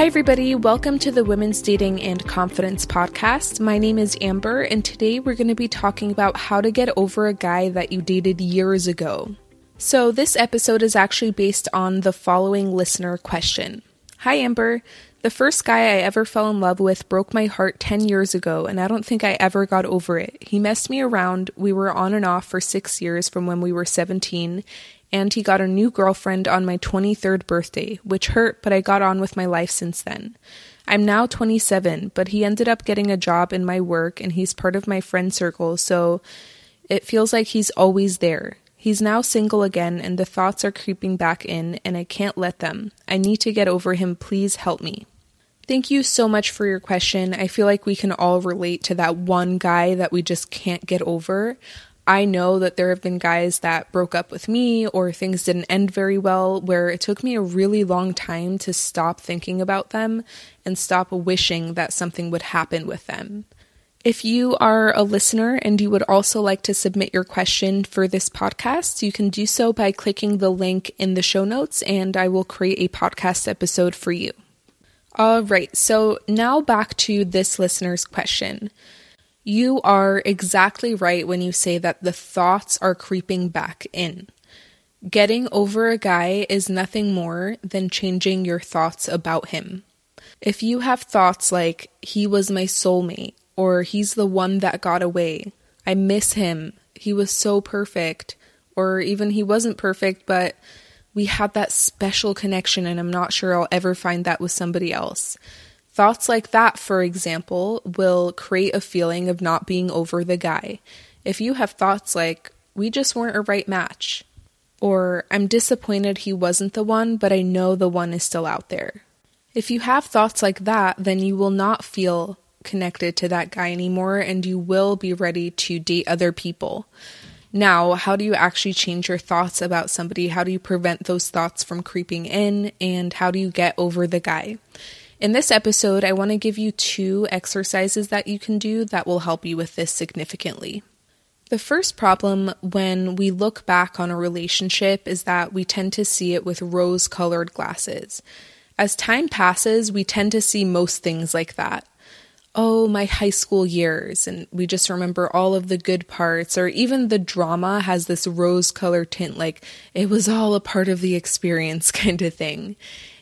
Hi, everybody. Welcome to the Women's Dating and Confidence Podcast. My name is Amber, and today we're going to be talking about how to get over a guy that you dated years ago. So, this episode is actually based on the following listener question Hi, Amber. The first guy I ever fell in love with broke my heart 10 years ago, and I don't think I ever got over it. He messed me around. We were on and off for six years from when we were 17, and he got a new girlfriend on my 23rd birthday, which hurt, but I got on with my life since then. I'm now 27, but he ended up getting a job in my work and he's part of my friend circle, so it feels like he's always there. He's now single again and the thoughts are creeping back in and I can't let them. I need to get over him. Please help me. Thank you so much for your question. I feel like we can all relate to that one guy that we just can't get over. I know that there have been guys that broke up with me or things didn't end very well where it took me a really long time to stop thinking about them and stop wishing that something would happen with them. If you are a listener and you would also like to submit your question for this podcast, you can do so by clicking the link in the show notes and I will create a podcast episode for you. All right, so now back to this listener's question. You are exactly right when you say that the thoughts are creeping back in. Getting over a guy is nothing more than changing your thoughts about him. If you have thoughts like, he was my soulmate, or he's the one that got away, I miss him, he was so perfect, or even he wasn't perfect, but we had that special connection and I'm not sure I'll ever find that with somebody else. Thoughts like that, for example, will create a feeling of not being over the guy. If you have thoughts like, we just weren't a right match, or I'm disappointed he wasn't the one, but I know the one is still out there. If you have thoughts like that, then you will not feel connected to that guy anymore and you will be ready to date other people. Now, how do you actually change your thoughts about somebody? How do you prevent those thoughts from creeping in? And how do you get over the guy? In this episode, I want to give you two exercises that you can do that will help you with this significantly. The first problem when we look back on a relationship is that we tend to see it with rose colored glasses. As time passes, we tend to see most things like that. Oh, my high school years, and we just remember all of the good parts, or even the drama has this rose colored tint, like it was all a part of the experience kind of thing.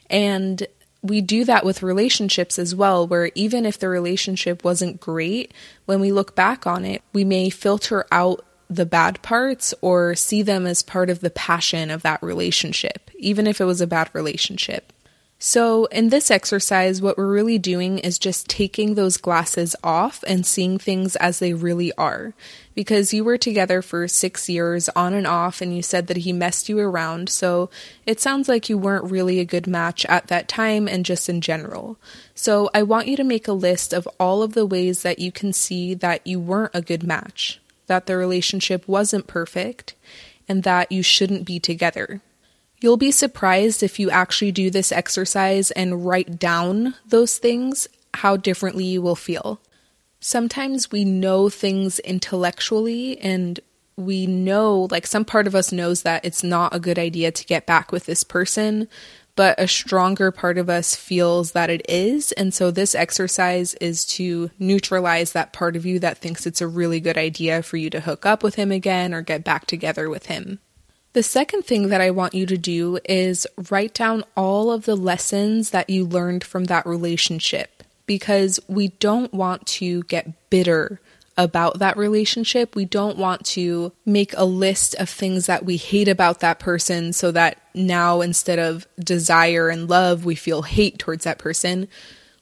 And we do that with relationships as well, where even if the relationship wasn't great, when we look back on it, we may filter out the bad parts or see them as part of the passion of that relationship, even if it was a bad relationship. So, in this exercise, what we're really doing is just taking those glasses off and seeing things as they really are. Because you were together for six years on and off, and you said that he messed you around, so it sounds like you weren't really a good match at that time and just in general. So, I want you to make a list of all of the ways that you can see that you weren't a good match, that the relationship wasn't perfect, and that you shouldn't be together. You'll be surprised if you actually do this exercise and write down those things, how differently you will feel. Sometimes we know things intellectually and we know, like some part of us knows that it's not a good idea to get back with this person, but a stronger part of us feels that it is. And so this exercise is to neutralize that part of you that thinks it's a really good idea for you to hook up with him again or get back together with him. The second thing that I want you to do is write down all of the lessons that you learned from that relationship because we don't want to get bitter about that relationship. We don't want to make a list of things that we hate about that person so that now instead of desire and love, we feel hate towards that person.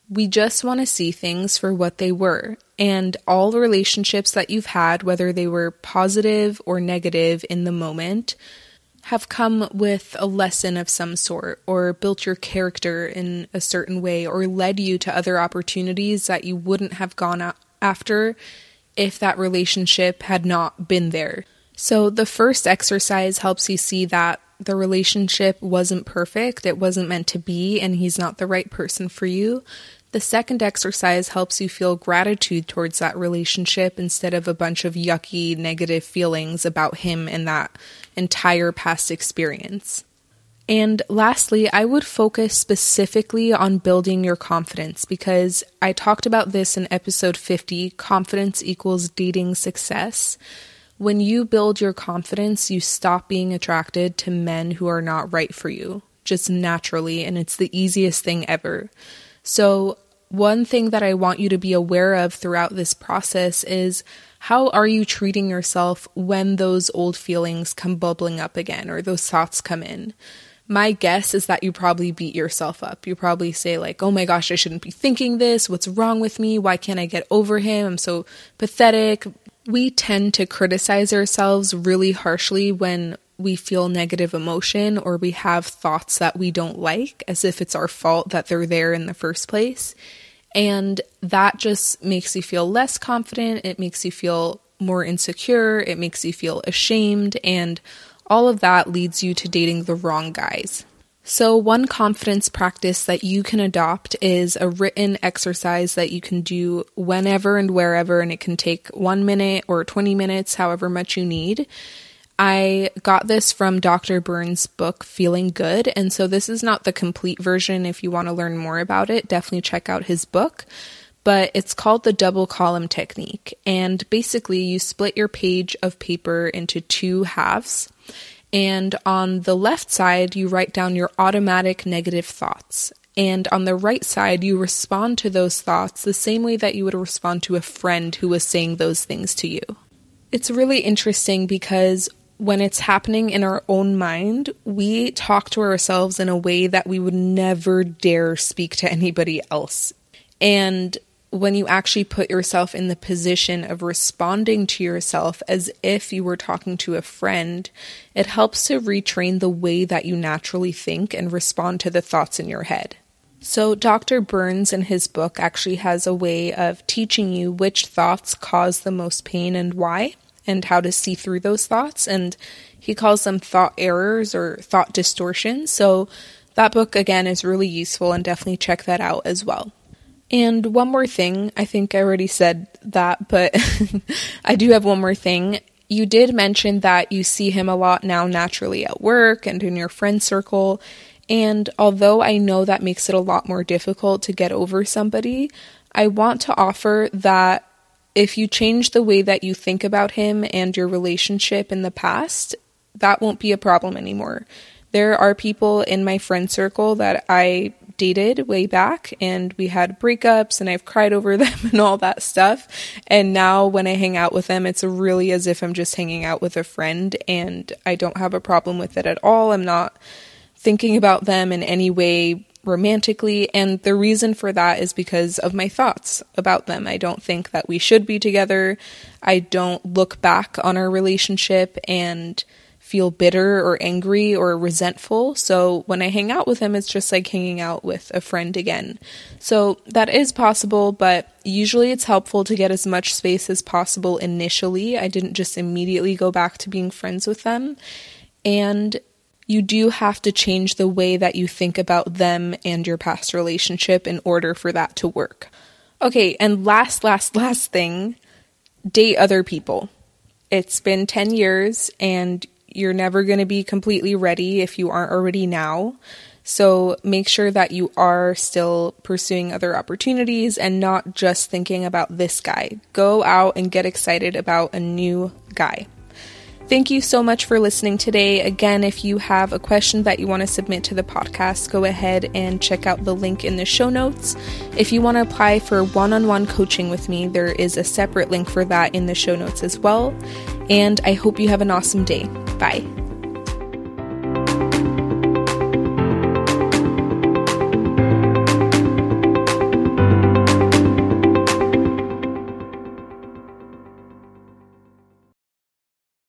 We just want to see things for what they were. And all relationships that you've had, whether they were positive or negative in the moment, have come with a lesson of some sort, or built your character in a certain way, or led you to other opportunities that you wouldn't have gone after if that relationship had not been there. So, the first exercise helps you see that the relationship wasn't perfect, it wasn't meant to be, and he's not the right person for you. The second exercise helps you feel gratitude towards that relationship instead of a bunch of yucky negative feelings about him and that entire past experience. And lastly, I would focus specifically on building your confidence because I talked about this in episode 50 confidence equals dating success. When you build your confidence, you stop being attracted to men who are not right for you, just naturally, and it's the easiest thing ever. So, one thing that I want you to be aware of throughout this process is how are you treating yourself when those old feelings come bubbling up again or those thoughts come in? My guess is that you probably beat yourself up. You probably say, like, oh my gosh, I shouldn't be thinking this. What's wrong with me? Why can't I get over him? I'm so pathetic. We tend to criticize ourselves really harshly when we feel negative emotion or we have thoughts that we don't like, as if it's our fault that they're there in the first place. And that just makes you feel less confident. It makes you feel more insecure. It makes you feel ashamed. And all of that leads you to dating the wrong guys. So, one confidence practice that you can adopt is a written exercise that you can do whenever and wherever, and it can take one minute or 20 minutes, however much you need. I got this from Dr. Burns' book, Feeling Good. And so, this is not the complete version. If you want to learn more about it, definitely check out his book. But it's called the double column technique. And basically, you split your page of paper into two halves. And on the left side, you write down your automatic negative thoughts. And on the right side, you respond to those thoughts the same way that you would respond to a friend who was saying those things to you. It's really interesting because when it's happening in our own mind, we talk to ourselves in a way that we would never dare speak to anybody else. And when you actually put yourself in the position of responding to yourself as if you were talking to a friend, it helps to retrain the way that you naturally think and respond to the thoughts in your head. So, Dr. Burns in his book actually has a way of teaching you which thoughts cause the most pain and why, and how to see through those thoughts. And he calls them thought errors or thought distortions. So, that book again is really useful and definitely check that out as well. And one more thing, I think I already said that, but I do have one more thing. You did mention that you see him a lot now naturally at work and in your friend circle. And although I know that makes it a lot more difficult to get over somebody, I want to offer that if you change the way that you think about him and your relationship in the past, that won't be a problem anymore. There are people in my friend circle that I dated way back and we had breakups and I've cried over them and all that stuff. And now when I hang out with them, it's really as if I'm just hanging out with a friend and I don't have a problem with it at all. I'm not thinking about them in any way romantically. And the reason for that is because of my thoughts about them. I don't think that we should be together. I don't look back on our relationship and feel bitter or angry or resentful. So when I hang out with him, it's just like hanging out with a friend again. So that is possible, but usually it's helpful to get as much space as possible initially. I didn't just immediately go back to being friends with them. And you do have to change the way that you think about them and your past relationship in order for that to work. Okay, and last, last, last thing date other people. It's been 10 years and you're never going to be completely ready if you aren't already now. So make sure that you are still pursuing other opportunities and not just thinking about this guy. Go out and get excited about a new guy. Thank you so much for listening today. Again, if you have a question that you want to submit to the podcast, go ahead and check out the link in the show notes. If you want to apply for one on one coaching with me, there is a separate link for that in the show notes as well. And I hope you have an awesome day. Bye.